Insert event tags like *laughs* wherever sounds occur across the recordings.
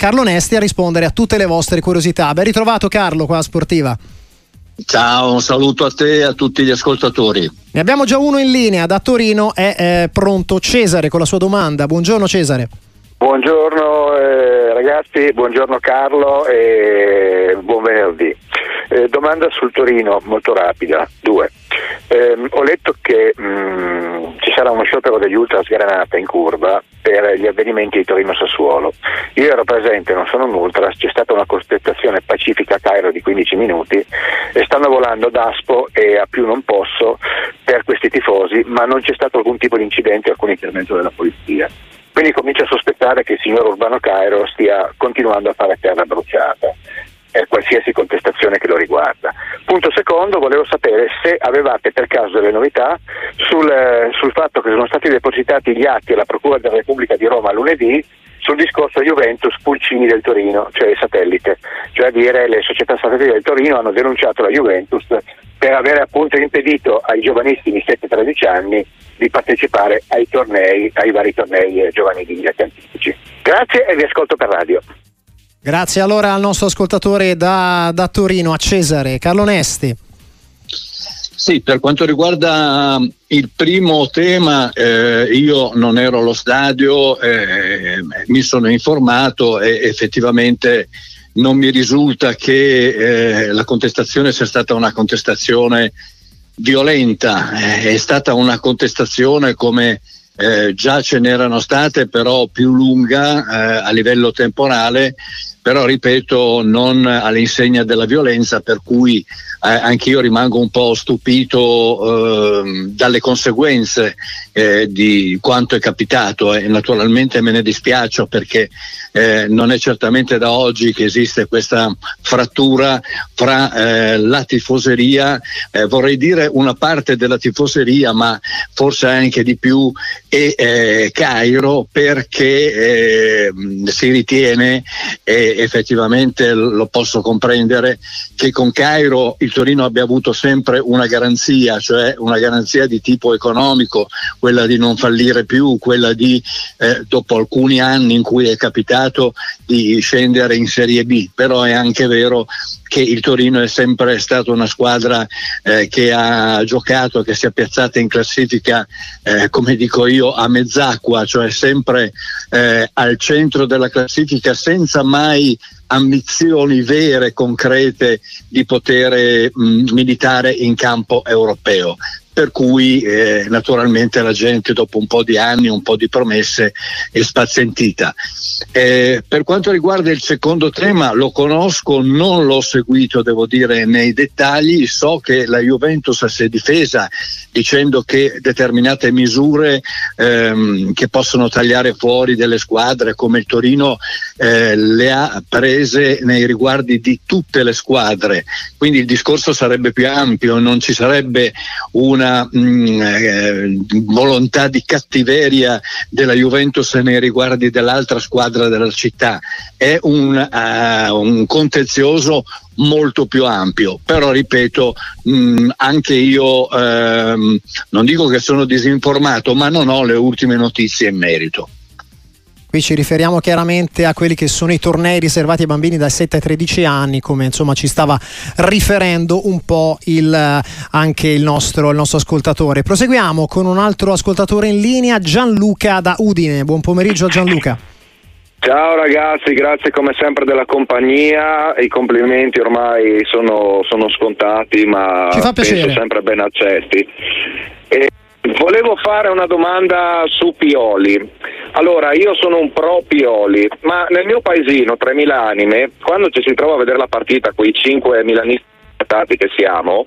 Carlo Nesti a rispondere a tutte le vostre curiosità. Ben ritrovato Carlo qua a Sportiva. Ciao, un saluto a te e a tutti gli ascoltatori. Ne abbiamo già uno in linea da Torino, è eh, pronto Cesare con la sua domanda. Buongiorno Cesare. Buongiorno eh, ragazzi, buongiorno Carlo e buon venerdì. Eh, domanda sul Torino, molto rapida, due. Eh, ho letto che mh, mm, ci sarà uno sciopero degli ultras granata in curva per gli avvenimenti di Torino-Sassuolo. Io ero presente, non sono un ultras, c'è stata una costellazione pacifica a Cairo di 15 minuti e stanno volando d'Aspo e a più non posso per questi tifosi, ma non c'è stato alcun tipo di incidente alcun intervento della polizia. Quindi comincio a sospettare che il signor Urbano Cairo stia continuando a fare terra bruciata eh, qualsiasi contestazione che lo riguarda. Punto secondo, volevo sapere se avevate per caso delle novità sul, eh, sul fatto che sono stati depositati gli atti alla Procura della Repubblica di Roma lunedì sul discorso Juventus Pulcini del Torino, cioè satellite, cioè a dire le società satelliti del Torino hanno denunciato la Juventus per avere appunto impedito ai giovanissimi 7-13 anni di partecipare ai tornei, ai vari tornei eh, giovanili anticipici. Grazie e vi ascolto per radio. Grazie allora al nostro ascoltatore da, da Torino, a Cesare, Carlo Nesti. Sì, per quanto riguarda um, il primo tema, eh, io non ero allo stadio, eh, mi sono informato e effettivamente non mi risulta che eh, la contestazione sia stata una contestazione violenta, eh, è stata una contestazione come eh, già ce n'erano state, però più lunga eh, a livello temporale però ripeto non all'insegna della violenza per cui eh, anch'io rimango un po' stupito eh, dalle conseguenze eh, di quanto è capitato e naturalmente me ne dispiaccio perché eh, non è certamente da oggi che esiste questa frattura fra eh, la tifoseria, eh, vorrei dire una parte della tifoseria ma forse anche di più e Cairo perché si ritiene e effettivamente lo posso comprendere che con Cairo il Torino abbia avuto sempre una garanzia, cioè una garanzia di tipo economico, quella di non fallire più, quella di eh, dopo alcuni anni in cui è capitato di scendere in Serie B, però è anche vero che il Torino è sempre stata una squadra eh, che ha giocato, che si è piazzata in classifica, eh, come dico io, a mezz'acqua, cioè sempre eh, al centro della classifica senza mai ambizioni vere, concrete di potere mh, militare in campo europeo per cui eh, naturalmente la gente dopo un po' di anni, un po' di promesse è spazientita. Eh, per quanto riguarda il secondo tema, lo conosco, non l'ho seguito, devo dire, nei dettagli, so che la Juventus si è difesa dicendo che determinate misure ehm, che possono tagliare fuori delle squadre come il Torino eh, le ha prese nei riguardi di tutte le squadre, quindi il discorso sarebbe più ampio, non ci sarebbe una una mh, mm, eh, volontà di cattiveria della Juventus nei riguardi dell'altra squadra della città, è un, uh, un contenzioso molto più ampio, però ripeto, mh, mm, anche io ehm, non dico che sono disinformato, ma non ho le ultime notizie in merito. Qui ci riferiamo chiaramente a quelli che sono i tornei riservati ai bambini dai 7 ai 13 anni, come insomma ci stava riferendo un po' il, anche il nostro, il nostro ascoltatore. Proseguiamo con un altro ascoltatore in linea, Gianluca da Udine. Buon pomeriggio Gianluca. Ciao ragazzi, grazie come sempre della compagnia, i complimenti ormai sono, sono scontati ma Ci fa penso sempre ben accetti. E volevo fare una domanda su Pioli. Allora, io sono un pro Pioli, ma nel mio paesino, 3.000 anime, quando ci si trova a vedere la partita con i 5 milanisti che siamo,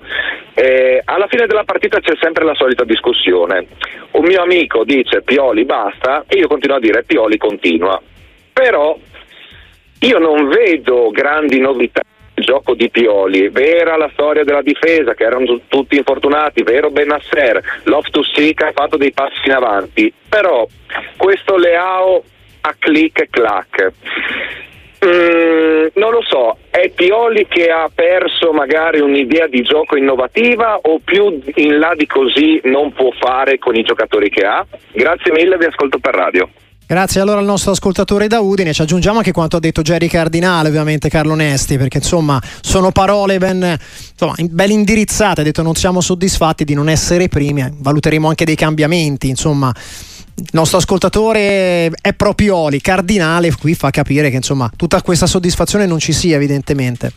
eh, alla fine della partita c'è sempre la solita discussione. Un mio amico dice Pioli basta e io continuo a dire Pioli continua. Però io non vedo grandi novità gioco di Pioli, vera la storia della difesa che erano tutti infortunati, vero Benasser, Loftus Seek ha fatto dei passi in avanti, però questo Leao a clic e clac. Mm, non lo so, è Pioli che ha perso magari un'idea di gioco innovativa o più in là di così non può fare con i giocatori che ha? Grazie mille, vi ascolto per radio. Grazie allora al nostro ascoltatore da Udine. Ci aggiungiamo anche quanto ha detto Jerry Cardinale, ovviamente Carlo Nesti, perché insomma sono parole ben, insomma, ben indirizzate. Ha detto non siamo soddisfatti di non essere primi, valuteremo anche dei cambiamenti. Insomma, il nostro ascoltatore è propioli, Cardinale qui fa capire che insomma tutta questa soddisfazione non ci sia evidentemente.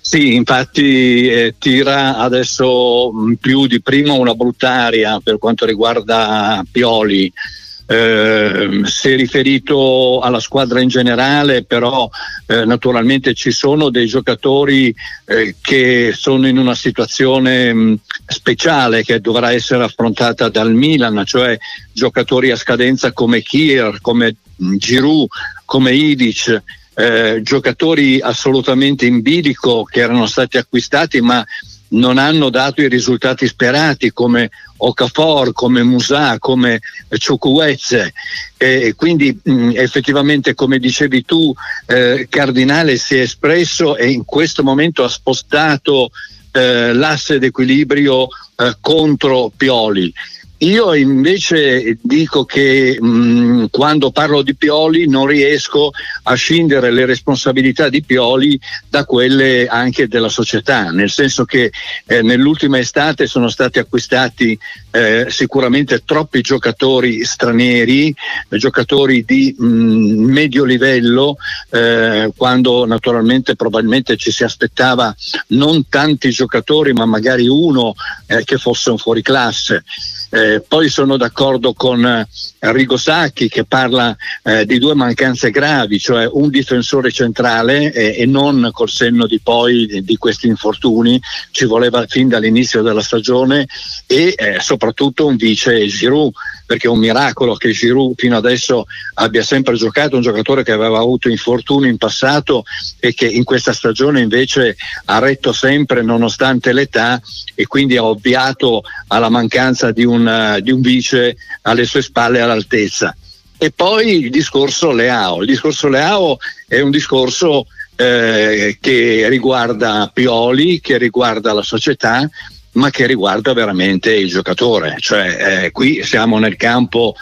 Sì, infatti eh, tira adesso più di prima una bruttaria per quanto riguarda Pioli. Eh, si è riferito alla squadra in generale, però eh, naturalmente ci sono dei giocatori eh, che sono in una situazione mh, speciale che dovrà essere affrontata dal Milan, cioè giocatori a scadenza come Kier, come Giroud, come Idic eh, giocatori assolutamente in bilico che erano stati acquistati ma non hanno dato i risultati sperati come Okafor, come Musa, come Ciucuezze e quindi mh, effettivamente come dicevi tu eh, Cardinale si è espresso e in questo momento ha spostato eh, l'asse d'equilibrio eh, contro Pioli io invece dico che mh, mm, quando parlo di Pioli non riesco a scindere le responsabilità di Pioli da quelle anche della società, nel senso che eh, nell'ultima estate sono stati acquistati eh, sicuramente troppi giocatori stranieri, giocatori di mh, mm, medio livello, eh, quando naturalmente probabilmente ci si aspettava non tanti giocatori ma magari uno eh, che fosse un fuoriclasse. Eh, poi sono d'accordo con eh, Arrigo Sacchi che parla eh, di due mancanze gravi, cioè un difensore centrale eh, e non col senno di poi di, di, questi infortuni, ci voleva fin dall'inizio della stagione e eh, soprattutto un vice Giroud perché è un miracolo che Giroud fino adesso abbia sempre giocato, un giocatore che aveva avuto infortuni in passato e che in questa stagione invece ha retto sempre nonostante l'età e quindi ha ovviato alla mancanza di un, di un vice alle sue spalle all'altezza. E poi il discorso Leao. Il discorso Leao è un discorso eh, che riguarda Pioli, che riguarda la società, ma che riguarda veramente il giocatore. Cioè, eh, qui siamo nel campo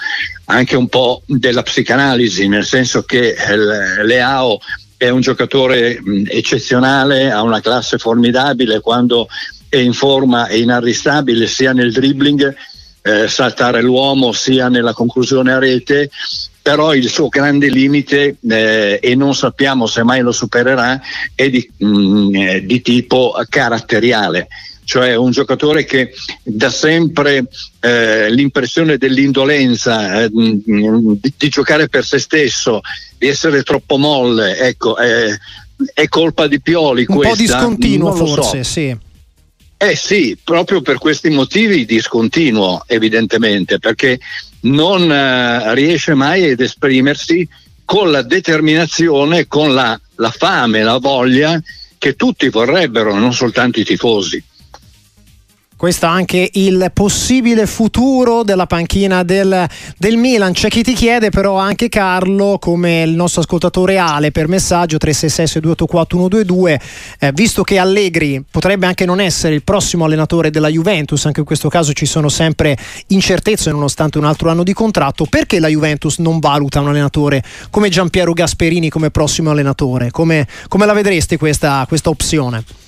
anche un po' della psicanalisi, nel senso che eh, Leao è un giocatore eccezionale, ha una classe formidabile quando è in forma è inarrestabile sia nel dribbling, eh, saltare l'uomo, sia nella conclusione a rete, però il suo grande limite, eh, e non sappiamo se mai lo supererà, è di, mh, eh, di tipo caratteriale cioè un giocatore che dà sempre eh, l'impressione dell'indolenza, eh, di, di, giocare per se stesso, di essere troppo molle, ecco, eh, è colpa di Pioli un questa. po' discontinuo forse, so. sì. Eh sì, proprio per questi motivi discontinuo, evidentemente, perché non eh, riesce mai ad esprimersi con la determinazione, con la, la fame, la voglia che tutti vorrebbero, non soltanto i tifosi questo anche il possibile futuro della panchina del, del, Milan. C'è chi ti chiede però anche Carlo, come il nostro ascoltatore Ale per messaggio 366-284-122, eh, visto che Allegri potrebbe anche non essere il prossimo allenatore della Juventus, anche in questo caso ci sono sempre incertezze nonostante un altro anno di contratto, perché la Juventus non valuta un allenatore come Giampiero Gasperini come prossimo allenatore? Come, come la vedreste questa, questa opzione?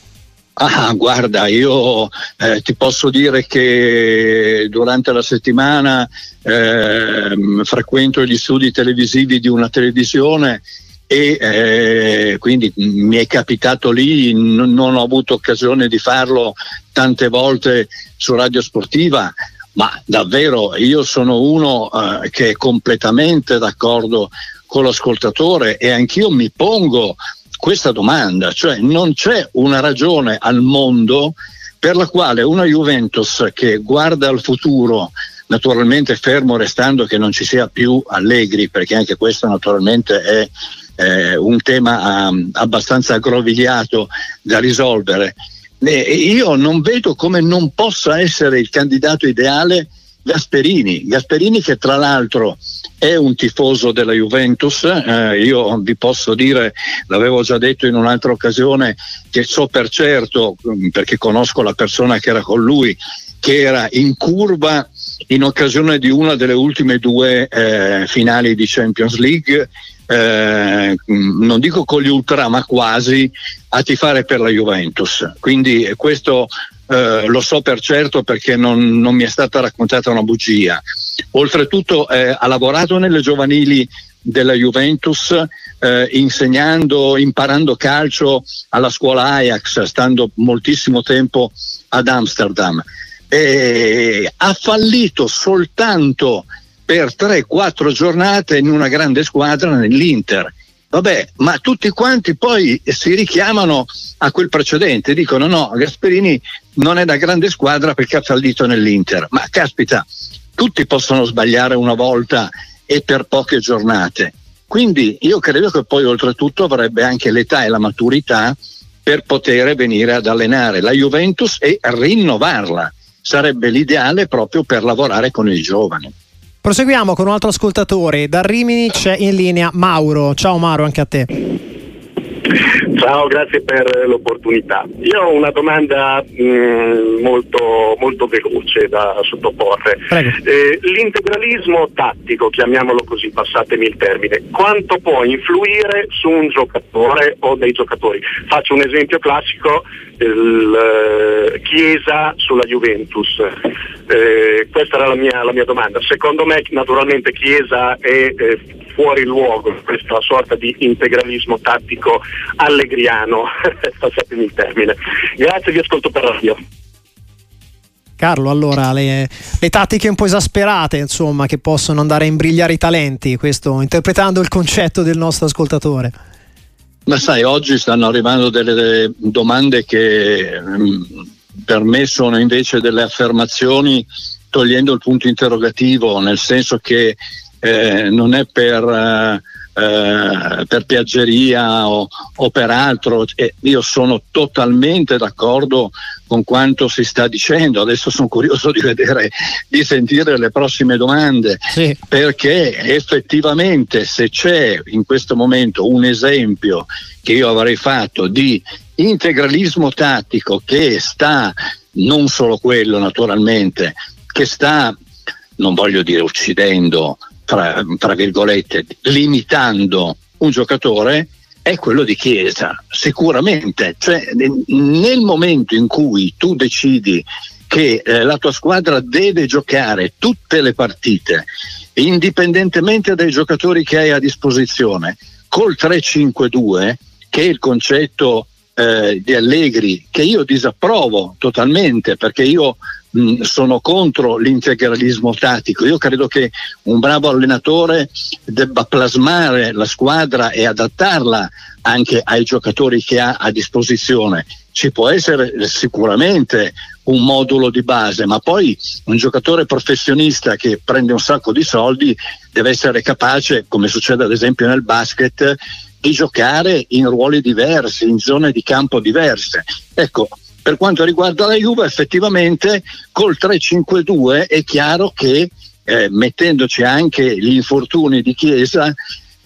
Ah, guarda, io eh, ti posso dire che durante la settimana eh, frequento gli studi televisivi di una televisione e eh, quindi mi è capitato lì, n- non ho avuto occasione di farlo tante volte su Radio Sportiva, ma davvero io sono uno eh, che è completamente d'accordo con l'ascoltatore e anch'io mi pongo questa domanda, cioè non c'è una ragione al mondo per la quale una Juventus che guarda al futuro, naturalmente fermo restando che non ci sia più Allegri, perché anche questo naturalmente è eh, un tema um, abbastanza aggrovigliato da risolvere, eh, io non vedo come non possa essere il candidato ideale Gasperini, Gasperini che tra l'altro è un tifoso della Juventus, eh, io vi posso dire, l'avevo già detto in un'altra occasione, che so per certo, mm, perché conosco la persona che era con lui, che era in curva in occasione di una delle ultime due eh, finali di Champions League, eh, non dico con gli ultra, ma quasi a tifare per la Juventus. Quindi questo eh, lo so per certo perché non, non, mi è stata raccontata una bugia. Oltretutto eh, ha lavorato nelle giovanili della Juventus eh, insegnando, imparando calcio alla scuola Ajax, stando moltissimo tempo ad Amsterdam. E ha fallito soltanto per 3-4 giornate in una grande squadra nell'Inter. Vabbè, ma tutti quanti poi si richiamano a quel precedente, dicono no, Gasperini non è una grande squadra perché ha fallito nell'Inter. Ma caspita, tutti possono sbagliare una volta e per poche giornate. Quindi io credo che poi oltretutto avrebbe anche l'età e la maturità per poter venire ad allenare la Juventus e rinnovarla. Sarebbe l'ideale proprio per lavorare con i giovani. Proseguiamo con un altro ascoltatore. Da Rimini c'è in linea Mauro. Ciao Mauro, anche a te. Ciao, grazie per l'opportunità. Io ho una domanda mh, mm, molto, molto, veloce da sottoporre. Eh, l'integralismo tattico, chiamiamolo così, passatemi il termine, quanto può influire su un giocatore o dei giocatori? Faccio un esempio classico, il, uh, Chiesa sulla Juventus. Eh, questa era la mia, la mia, domanda. Secondo me naturalmente Chiesa è eh, fuori luogo questa sorta di integralismo tattico allegriano, *laughs* passatemi il termine. Grazie, vi ascolto per radio. Carlo, allora le, le, tattiche un po' esasperate, insomma, che possono andare a imbrigliare i talenti, questo interpretando il concetto del nostro ascoltatore. Ma sai, oggi stanno arrivando delle, domande che mm, per me sono invece delle affermazioni togliendo il punto interrogativo, nel senso che eh, non è per, eh, per piaggeria o, o, per altro. E io sono totalmente d'accordo con quanto si sta dicendo. Adesso sono curioso di vedere, di sentire le prossime domande, sì. perché effettivamente se c'è in questo momento un esempio che io avrei fatto di integralismo tattico che sta, non solo quello naturalmente, che sta, non voglio dire uccidendo, tra, tra virgolette, limitando un giocatore è quello di Chiesa, sicuramente. Cioè, nel momento in cui tu decidi che eh, la tua squadra deve giocare tutte le partite, indipendentemente dai giocatori che hai a disposizione, col 3-5-2, che è il concetto eh, di Allegri, che io disapprovo totalmente, perché io mh, sono contro l'integralismo tattico. Io credo che un bravo allenatore debba plasmare la squadra e adattarla anche ai giocatori che ha a disposizione. Ci può essere sicuramente un modulo di base, ma poi un giocatore professionista che prende un sacco di soldi deve essere capace, come succede ad esempio nel basket, di giocare in ruoli diversi, in zone di campo diverse. Ecco, per quanto riguarda la Juve, effettivamente col 3-5-2 è chiaro che eh, mettendoci anche gli infortuni di Chiesa,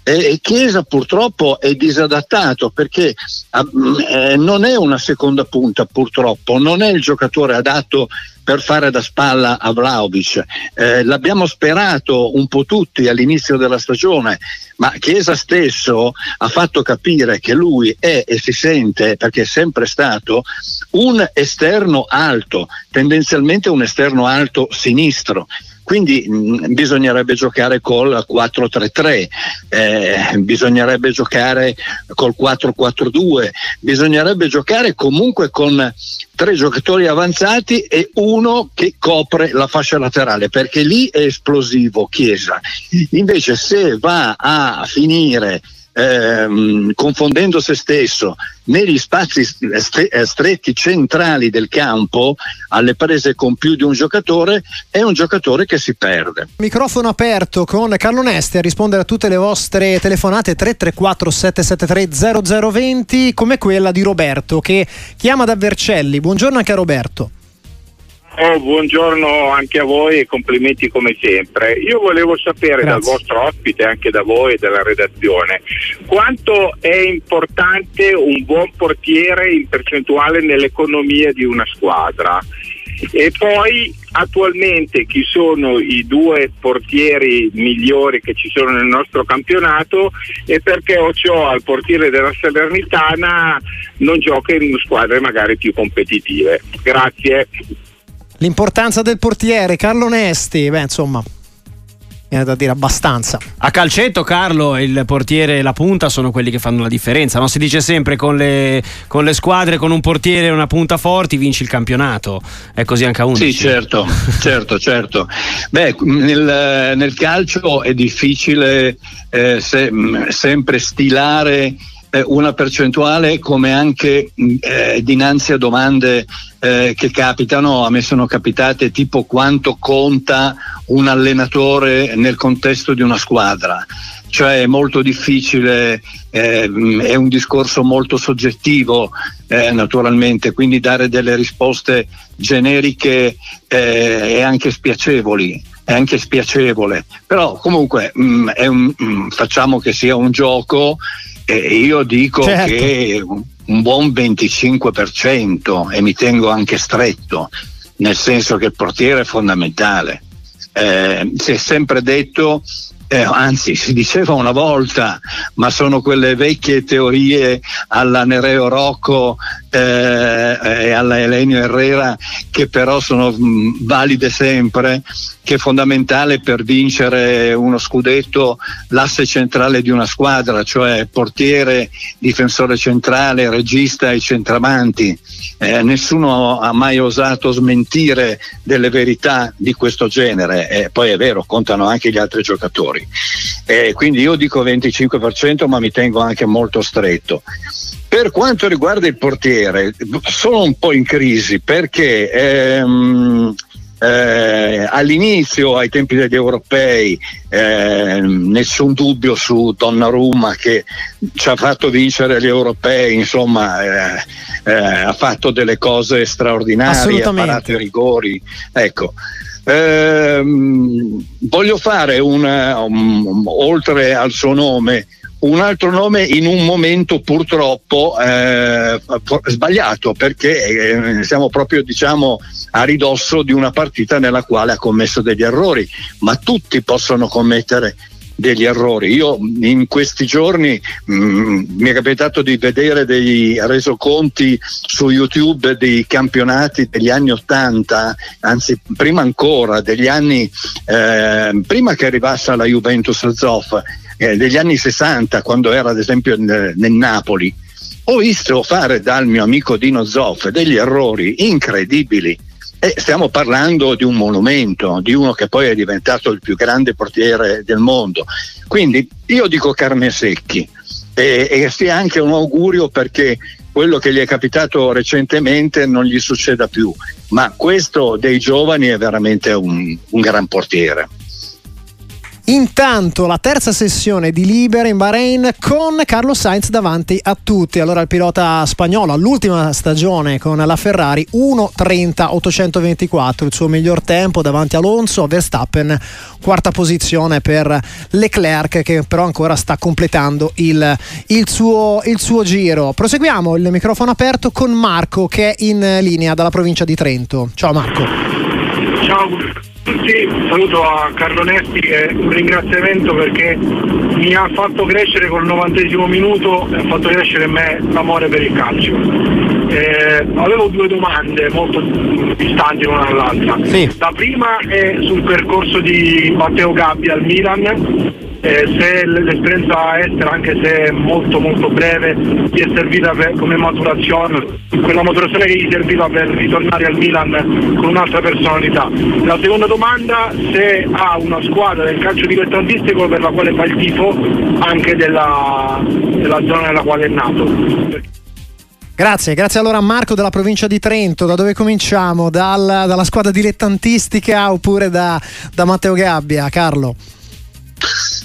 eh, Chiesa purtroppo è disadattato perché eh, non è una seconda punta purtroppo, non è il giocatore adatto per fare da spalla a Vlaovic. Eh, l'abbiamo sperato un po' tutti all'inizio della stagione, ma Chiesa stesso ha fatto capire che lui è e si sente, perché è sempre stato, un esterno alto, tendenzialmente un esterno alto sinistro quindi mh, bisognerebbe giocare col 4-3-3, eh, bisognerebbe giocare col 4-4-2, bisognerebbe giocare comunque con tre giocatori avanzati e uno che copre la fascia laterale perché lì è esplosivo Chiesa. Invece se va a finire ehm, confondendo se stesso negli spazi eh, stretti centrali del campo alle prese con più di un giocatore è un giocatore che si perde. Microfono aperto con Carlo Nesti a rispondere a tutte le vostre telefonate 334 773 0020 come quella di Roberto che chiama da Vercelli. Buongiorno anche a Roberto. Oh, buongiorno anche a voi e complimenti come sempre. Io volevo sapere Grazie. dal vostro ospite, anche da voi e dalla redazione, quanto è importante un buon portiere in percentuale nell'economia di una squadra. E poi attualmente chi sono i due portieri migliori che ci sono nel nostro campionato e perché Ochoa, il portiere della Salernitana, non gioca in squadre magari più competitive. Grazie. L'importanza del portiere, Carlo Nesti, beh insomma viene da dire abbastanza. A calcetto, Carlo, il portiere e la punta sono quelli che fanno la differenza. No? Si dice sempre con le, con le, squadre, con un portiere e una punta forti, vinci il campionato. È così anche a 11. Sì, certo, *laughs* certo, certo. Beh, nel, nel calcio è difficile eh, se, sempre stilare una percentuale come anche eh, dinanzi a domande eh, che capitano, a me sono capitate tipo quanto conta un allenatore nel contesto di una squadra. Cioè è molto difficile, eh, è un discorso molto soggettivo eh, naturalmente, quindi dare delle risposte generiche eh, è anche spiacevoli è anche spiacevole, però comunque mh, mm, un, mh, mm, facciamo che sia un gioco e io dico certo. che un buon 25% e mi tengo anche stretto, nel senso che il portiere è fondamentale. Eh, si è sempre detto eh, anzi si diceva una volta, ma sono quelle vecchie teorie alla Nereo Rocco eh, e alla Elenio Herrera che però sono mm, valide sempre, che è fondamentale per vincere uno scudetto l'asse centrale di una squadra, cioè portiere, difensore centrale, regista e centravanti. Eh, nessuno ha mai osato smentire delle verità di questo genere, eh, poi è vero, contano anche gli altri giocatori. Eh, quindi io dico 25%, ma mi tengo anche molto stretto. Per quanto riguarda il portiere, sono un po' in crisi perché ehm, eh, all'inizio, ai tempi degli europei, eh, nessun dubbio su Donnarumma che ci ha fatto vincere gli europei, insomma, eh, eh ha fatto delle cose straordinarie, ha parato i rigori. Ecco. Ehm, voglio fare una, um, oltre al suo nome un altro nome in un momento purtroppo eh, sbagliato perché eh, siamo proprio diciamo a ridosso di una partita nella quale ha commesso degli errori, ma tutti possono commettere degli errori. Io in questi giorni mh, mm, mi è capitato di vedere dei resoconti su YouTube dei campionati degli anni 80, anzi prima ancora degli anni eh, prima che arrivasse alla Juventus Zoff, eh, degli anni 60 quando era ad esempio nel, nel Napoli. Ho visto fare dal mio amico Dino Zoff degli errori incredibili e stiamo parlando di un monumento, di uno che poi è diventato il più grande portiere del mondo. Quindi io dico carne secchi e, e sia anche un augurio perché quello che gli è capitato recentemente non gli succeda più, ma questo dei giovani è veramente un, un gran portiere. Intanto la terza sessione di Libera in Bahrain con Carlos Sainz davanti a tutti. Allora il pilota spagnolo all'ultima stagione con la Ferrari 1.30.824, il suo miglior tempo davanti a Alonso, Verstappen quarta posizione per Leclerc che però ancora sta completando il, il, suo, il suo giro. Proseguiamo il microfono aperto con Marco che è in linea dalla provincia di Trento. Ciao Marco. Ciao. Sì, saluto a Carlo Nesti e un ringraziamento perché mi ha fatto crescere col novantesimo minuto e ha fatto crescere me l'amore per il calcio. Eh, avevo due domande molto distanti l'una dall'altra. Sì. La prima è sul percorso di Matteo Gabbi al Milan eh, se l'esperienza estera, anche se molto molto breve, gli è servita per, come maturazione, quella maturazione che gli serviva per ritornare al Milan con un'altra personalità. La seconda domanda, se ha una squadra del calcio dilettantistico per la quale fa il tifo anche della, della zona nella quale è nato. Grazie, grazie allora a Marco della provincia di Trento. Da dove cominciamo? Dal, dalla squadra dilettantistica oppure da, da Matteo Gabbia? Carlo?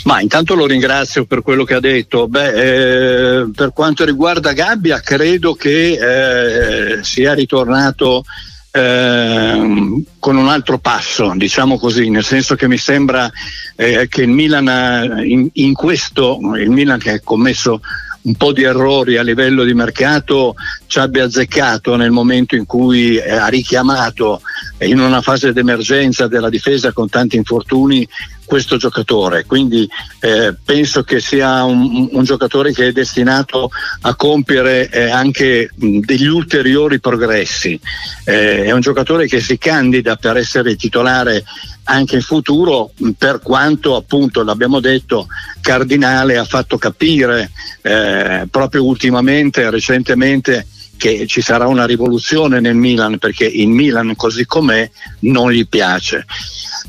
Ma intanto lo ringrazio per quello che ha detto. Beh, eh, per quanto riguarda Gabbia, credo che eh, sia ritornato eh, con un altro passo, diciamo così, nel senso che mi sembra eh, che il Milan in, in, questo, il Milan che ha commesso un po' di errori a livello di mercato ci abbia azzeccato nel momento in cui ha richiamato in una fase d'emergenza della difesa con tanti infortuni questo giocatore, quindi eh, penso che sia un, un, giocatore che è destinato a compiere eh, anche mh, degli ulteriori progressi. Eh, è un giocatore che si candida per essere titolare anche in futuro, per quanto appunto l'abbiamo detto, Cardinale ha fatto capire eh, proprio ultimamente, recentemente, che ci sarà una rivoluzione nel Milan perché il Milan così com'è non gli piace.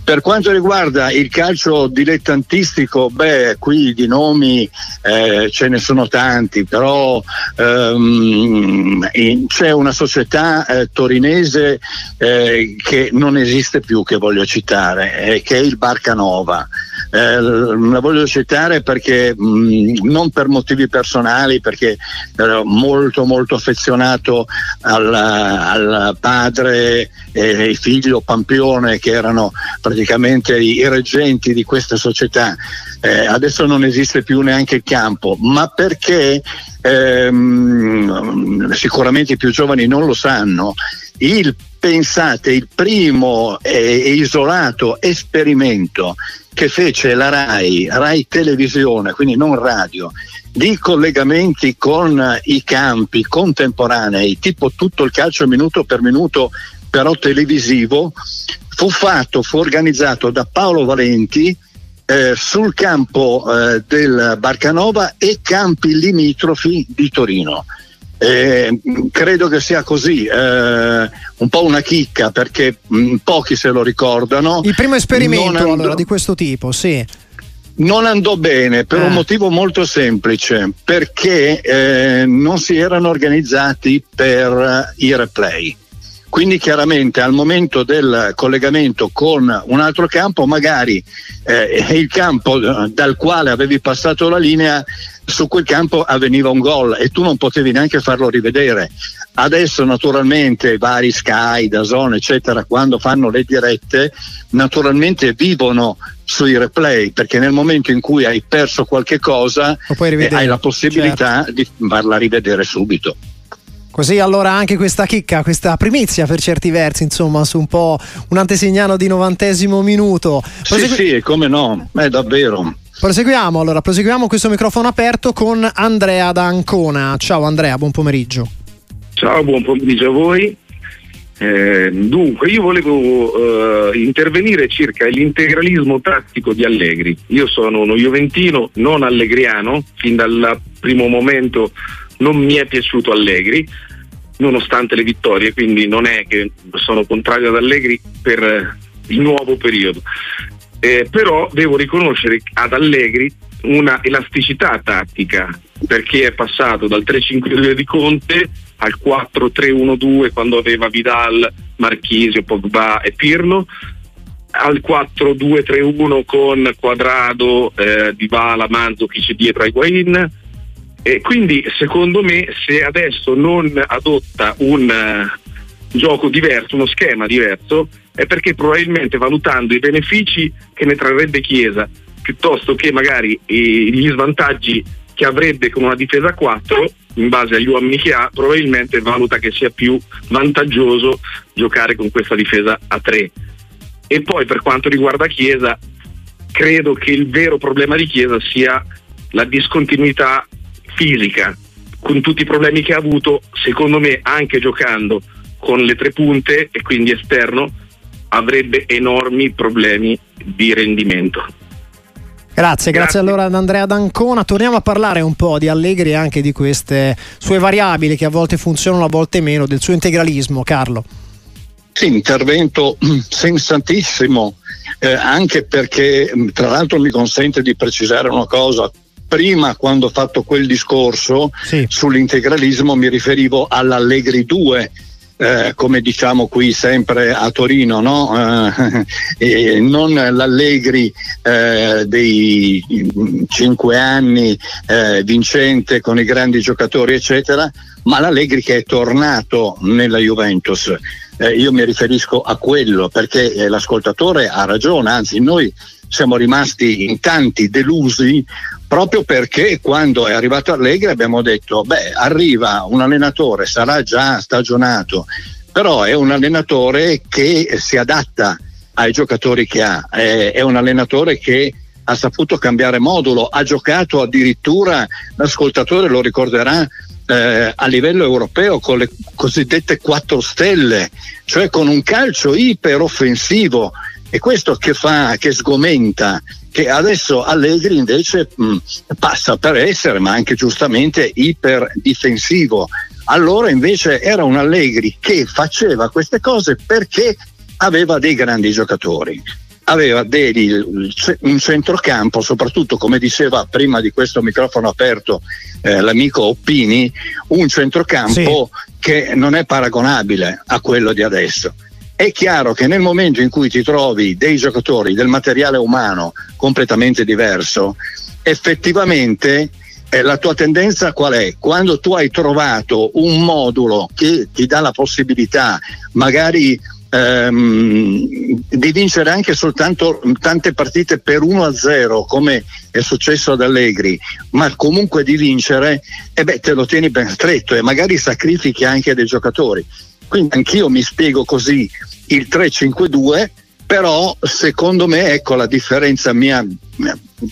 Per quanto riguarda il calcio dilettantistico, beh, qui di nomi eh, ce ne sono tanti, però ehm, in, c'è una società eh, torinese eh, che non esiste più, che voglio citare, eh, che è il Barcanova. Eh, la voglio citare perché mh, mm, non per motivi personali, perché ero molto molto affezionato al, al padre e il figlio Pampione che erano praticamente i reggenti di questa società. Eh, adesso non esiste più neanche il campo, ma perché ehm, sicuramente i più giovani non lo sanno, il pensate il primo eh, isolato esperimento che fece la RAI, RAI Televisione, quindi non radio, di collegamenti con i campi contemporanei, tipo tutto il calcio minuto per minuto, però televisivo, fu fatto, fu organizzato da Paolo Valenti eh, sul campo eh, del Barcanova e campi limitrofi di Torino. Eh, credo che sia così, eh, un po' una chicca perché mh, mm, pochi se lo ricordano. Il primo esperimento andò, allora, di questo tipo, sì. Non andò bene per eh. un motivo molto semplice, perché eh, non si erano organizzati per i replay. Quindi chiaramente al momento del collegamento con un altro campo, magari eh, il campo eh, dal quale avevi passato la linea, su quel campo avveniva un gol e tu non potevi neanche farlo rivedere. Adesso naturalmente vari Sky, Dazone eccetera quando fanno le dirette naturalmente vivono sui replay perché nel momento in cui hai perso qualche cosa eh, hai la possibilità certo. di farla rivedere subito. Così allora anche questa chicca, questa primizia per certi versi, insomma, su un po' un antesignano di novantesimo minuto. Prosegui- sì, sì, come no, è davvero. Proseguiamo allora, proseguiamo questo microfono aperto con Andrea D'Ancona. Ciao Andrea, buon pomeriggio. Ciao, buon pomeriggio a voi. Eh, dunque, io volevo eh, intervenire circa l'integralismo tattico di Allegri. Io sono uno Juventino, non allegriano, fin dal primo momento non mi è piaciuto Allegri, nonostante le vittorie, quindi non è che sono contrario ad Allegri per il nuovo periodo. Eh, però devo riconoscere ad Allegri una elasticità tattica perché è passato dal 3-5-2 di Conte al 4-3-1-2 quando aveva Vidal, Marchisio, Pogba e Pirlo al 4-2-3-1 con Quadrado, eh, Dybala, Manzokic dietro a Higuain e quindi secondo me se adesso non adotta un uh, gioco diverso, uno schema diverso, è perché probabilmente valutando i benefici che ne trarrebbe Chiesa piuttosto che magari eh, gli svantaggi che avrebbe con una difesa a 4 in base agli uomini che ha, probabilmente valuta che sia più vantaggioso giocare con questa difesa a 3. E poi per quanto riguarda Chiesa, credo che il vero problema di Chiesa sia la discontinuità fisica, con tutti i problemi che ha avuto, secondo me anche giocando con le tre punte e quindi esterno avrebbe enormi problemi di rendimento. Grazie, grazie, grazie, allora ad Andrea D'Ancona. Torniamo a parlare un po' di Allegri e anche di queste sue variabili che a volte funzionano, a volte meno, del suo integralismo, Carlo. Sì, intervento *clears throat* sensatissimo, eh, anche perché tra l'altro mi consente di precisare una cosa, prima quando ho fatto quel discorso sì. sull'integralismo mi riferivo all'Allegri 2 eh, come diciamo qui sempre a Torino, no? eh, *laughs* non l'Allegri eh, dei cinque anni eh, vincente con i grandi giocatori, eccetera, ma l'Allegri che è tornato nella Juventus. Eh, io mi riferisco a quello perché eh, l'ascoltatore ha ragione, anzi noi siamo rimasti in tanti delusi proprio perché quando è arrivato Allegri abbiamo detto beh arriva un allenatore sarà già stagionato. Però è un allenatore che si adatta ai giocatori che ha, è, è un allenatore che ha saputo cambiare modulo, ha giocato addirittura, l'ascoltatore lo ricorderà, eh, a livello europeo con le cosiddette quattro stelle, cioè con un calcio iperoffensivo. E questo che fa, che sgomenta, che adesso Allegri invece mh, passa per essere, ma anche giustamente, iperdifensivo. Allora invece era un Allegri che faceva queste cose perché aveva dei grandi giocatori aveva dei, un centrocampo, soprattutto come diceva prima di questo microfono aperto eh, l'amico Oppini, un centrocampo sì. che non è paragonabile a quello di adesso. È chiaro che nel momento in cui ti trovi dei giocatori del materiale umano completamente diverso, effettivamente eh, la tua tendenza qual è? Quando tu hai trovato un modulo che ti dà la possibilità magari ehm, di vincere anche soltanto tante partite per 1-0 come è successo ad Allegri, ma comunque di vincere, eh beh, te lo tieni ben stretto e magari sacrifichi anche dei giocatori. Quindi anch'io mi spiego così il 3-5-2, però secondo me, ecco la differenza mia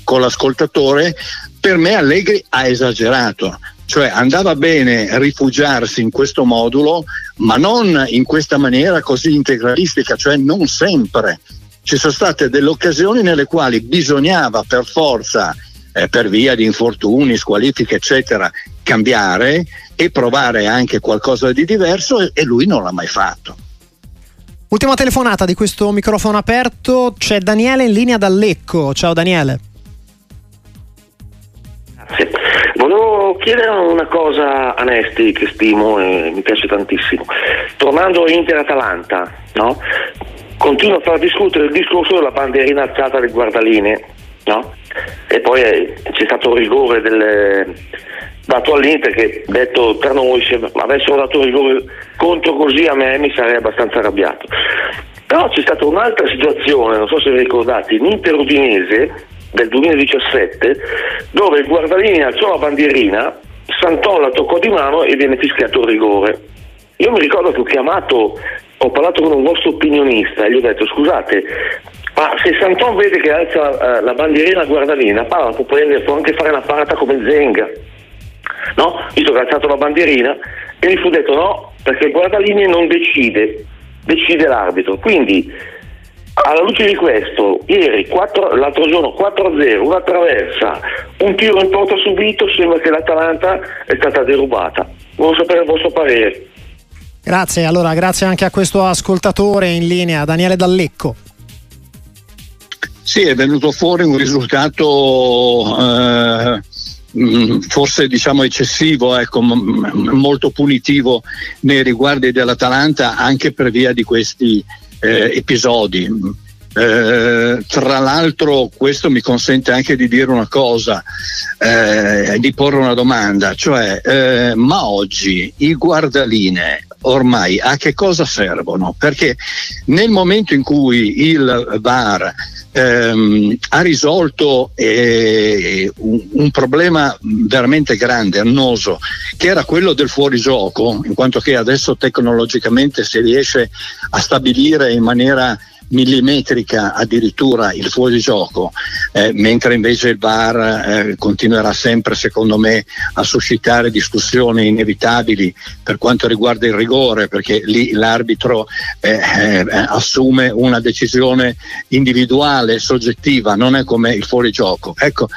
con l'ascoltatore, per me Allegri ha esagerato cioè andava bene rifugiarsi in questo modulo, ma non in questa maniera così integralistica, cioè non sempre. Ci sono state delle occasioni nelle quali bisognava per forza, eh, per via di infortuni, squalifiche, eccetera, cambiare e provare anche qualcosa di diverso e, e lui non l'ha mai fatto. Ultima telefonata di questo microfono aperto, c'è Daniele in linea da Lecco. Ciao Daniele. Volevo chiedere una cosa a Nesti che stimo e mi piace tantissimo. Tornando Inter-Atalanta, no? continuo a far discutere il discorso della bandierina alzata del guardaline, no? e poi eh, c'è stato il rigore del, dato all'Inter che detto per noi se avessero dato il rigore contro così a me mi sarei abbastanza arrabbiato. Però c'è stata un'altra situazione, non so se vi ricordate, in Inter Udinese del 2017 dove il guardalini alzò la bandierina, Santon la toccò di mano e viene fischiato il rigore. Io mi ricordo che ho chiamato, ho parlato con un vostro opinionista e gli ho detto scusate, ma se Santon vede che alza uh, la bandierina guardalina, parla, può, prendere, può anche fare una parata come Zenga, no? Visto che ha alzato la bandierina e mi fu detto no, perché il guardalini non decide, decide l'arbitro. Quindi alla luce di questo, ieri, 4, l'altro giorno 4-0, una traversa, un tiro in porta subito, sembra che l'Atalanta è stata derubata. Volevo sapere il vostro parere. Grazie, allora grazie anche a questo ascoltatore in linea, Daniele Dallecco. Sì, è venuto fuori un risultato eh, forse diciamo eccessivo, ecco, molto punitivo nei riguardi dell'Atalanta anche per via di questi eh, episodi. Eh, tra l'altro questo mi consente anche di dire una cosa, eh, di porre una domanda, cioè eh, ma oggi i guardaline ormai a che cosa servono? Perché nel momento in cui il VAR ehm, ha risolto eh, un, un, problema veramente grande, annoso, che era quello del fuorigioco, in quanto che adesso tecnologicamente si riesce a stabilire in maniera millimetrica addirittura il fuorigioco, eh, mentre invece il VAR eh, continuerà sempre secondo me a suscitare discussioni inevitabili per quanto riguarda il rigore, perché lì l'arbitro eh, eh assume una decisione individuale, soggettiva, non è come il fuorigioco. Ecco,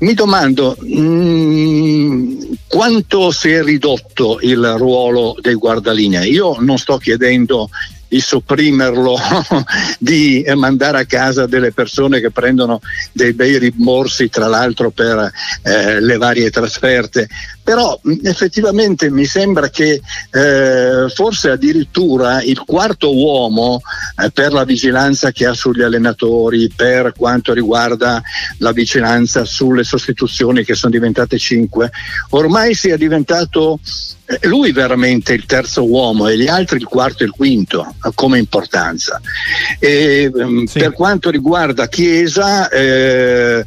mi domando mh, mm, quanto si è ridotto il ruolo dei guardalinee. Io non sto chiedendo di sopprimerlo, *laughs* di mandare a casa delle persone che prendono dei bei rimborsi tra l'altro per eh, le varie trasferte. Però effettivamente mi sembra che eh, forse addirittura il quarto uomo eh, per la vigilanza che ha sugli allenatori, per quanto riguarda la vigilanza sulle sostituzioni che sono diventate cinque, ormai sia diventato lui veramente il terzo uomo e gli altri il quarto e il quinto come importanza. E, ehm, sì. Per quanto riguarda Chiesa, eh,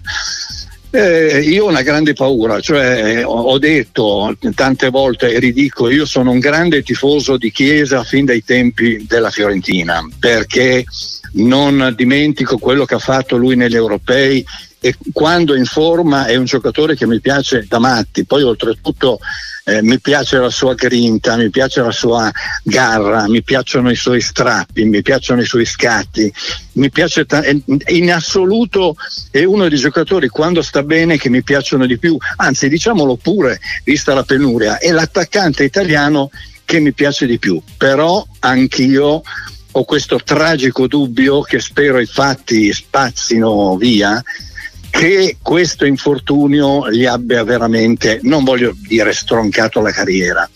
Eh, io ho una grande paura, cioè ho detto tante volte e ridico, io sono un grande tifoso di Chiesa fin dai tempi della Fiorentina, perché non dimentico quello che ha fatto lui negli europei e quando in forma è un giocatore che mi piace da matti, poi oltretutto eh, mi piace la sua grinta, mi piace la sua garra, mi piacciono i suoi strappi, mi piacciono i suoi scatti, mi piace t- in assoluto è uno dei giocatori quando sta bene che mi piacciono di più, anzi diciamolo pure, vista la penuria, è l'attaccante italiano che mi piace di più, però anch'io ho questo tragico dubbio che spero i fatti spazzino via che questo infortunio gli abbia veramente, non voglio dire stroncato la carriera,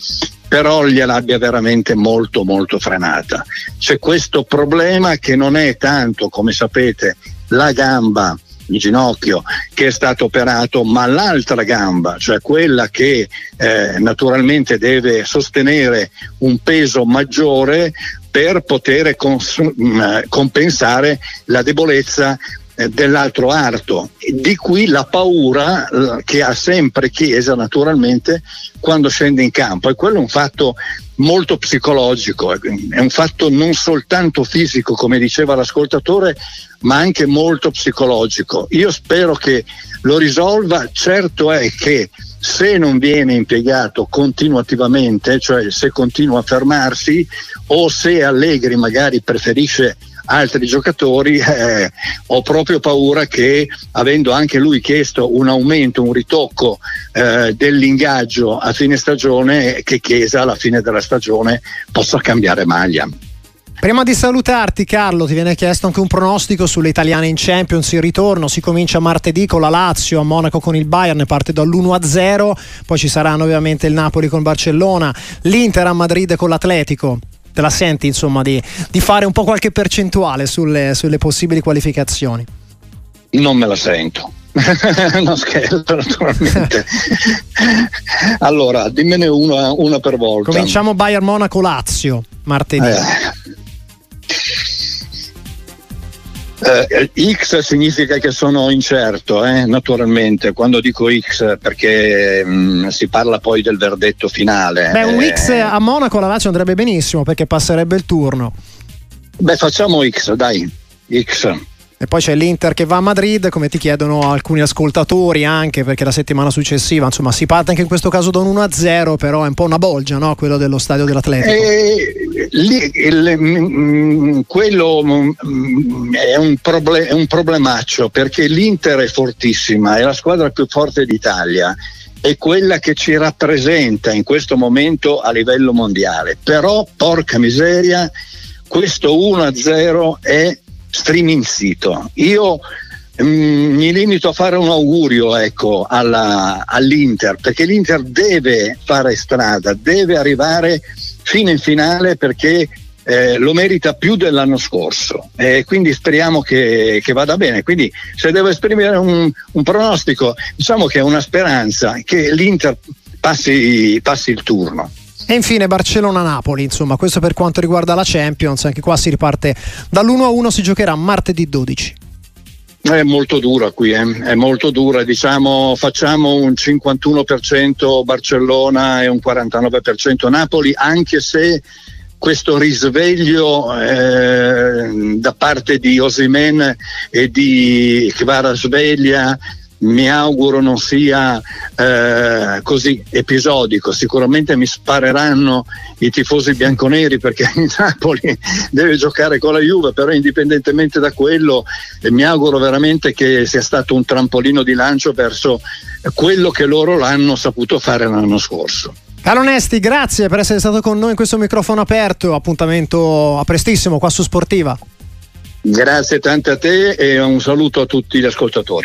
però gliel'abbia veramente molto molto frenata. C'è questo problema che non è tanto, come sapete, la gamba il ginocchio che è stato operato, ma l'altra gamba, cioè quella che eh, naturalmente deve sostenere un peso maggiore per poter cons- mh, compensare la debolezza eh, dell'altro arto. Di qui la paura eh, che ha sempre Chiesa naturalmente quando scende in campo e quello è un fatto molto psicologico, è un fatto non soltanto fisico come diceva l'ascoltatore, ma anche molto psicologico. Io spero che lo risolva, certo è che se non viene impiegato continuativamente, cioè se continua a fermarsi o se Allegri magari preferisce altri giocatori, eh, ho proprio paura che avendo anche lui chiesto un aumento, un ritocco eh, dell'ingaggio a fine stagione, che Chiesa alla fine della stagione possa cambiare maglia. Prima di salutarti Carlo ti viene chiesto anche un pronostico sulle italiane in Champions, il ritorno. Si comincia martedì con la Lazio a Monaco con il Bayern, parte dall'1-0, poi ci saranno ovviamente il Napoli con Barcellona, l'Inter a Madrid con l'Atletico, te la senti insomma di, di fare un po' qualche percentuale sulle, sulle possibili qualificazioni? Non me la sento. *laughs* no scherzo naturalmente *laughs* allora dimmene una, una, per volta cominciamo Bayern Monaco Lazio martedì eh, eh, X significa che sono incerto, eh, naturalmente, quando dico X perché mh, mm, si parla poi del verdetto finale. Beh, un X eh. a Monaco la Lazio andrebbe benissimo perché passerebbe il turno. Beh, facciamo X, dai, X. E poi c'è l'Inter che va a Madrid, come ti chiedono alcuni ascoltatori anche, perché la settimana successiva, insomma, si parte anche in questo caso da un 1-0, però è un po' una bolgia, no? Quello dello stadio dell'Atletico. Eh, lì, il, mh, mm, mm, quello mh, mm, è, un proble- è un problemaccio, perché l'Inter è fortissima, è la squadra più forte d'Italia è quella che ci rappresenta in questo momento a livello mondiale. Però, porca miseria, questo 1-0 è streaming sito. Io mm, mi limito a fare un augurio ecco, alla, all'Inter, perché l'Inter deve fare strada, deve arrivare fino in finale perché eh, lo merita più dell'anno scorso e quindi speriamo che, che, vada bene. Quindi se devo esprimere un, un, pronostico, diciamo che è una speranza che l'Inter passi, passi il turno. E infine Barcellona-Napoli, insomma, questo per quanto riguarda la Champions, anche qua si riparte dall'1-1, si giocherà martedì 12. È molto dura qui, eh? è molto dura, diciamo facciamo un 51% Barcellona e un 49% Napoli, anche se questo risveglio eh, da parte di Osimen e di Kvarasveglia mi auguro non sia eh, così episodico. Sicuramente mi spareranno i tifosi bianconeri perché *laughs* il Napoli deve giocare con la Juve, però indipendentemente da quello eh, mi auguro veramente che sia stato un trampolino di lancio verso quello che loro l'hanno saputo fare l'anno scorso. Caro Nesti, grazie per essere stato con noi in questo microfono aperto. Appuntamento a prestissimo qua su Sportiva. Grazie tante a te e un saluto a tutti gli ascoltatori.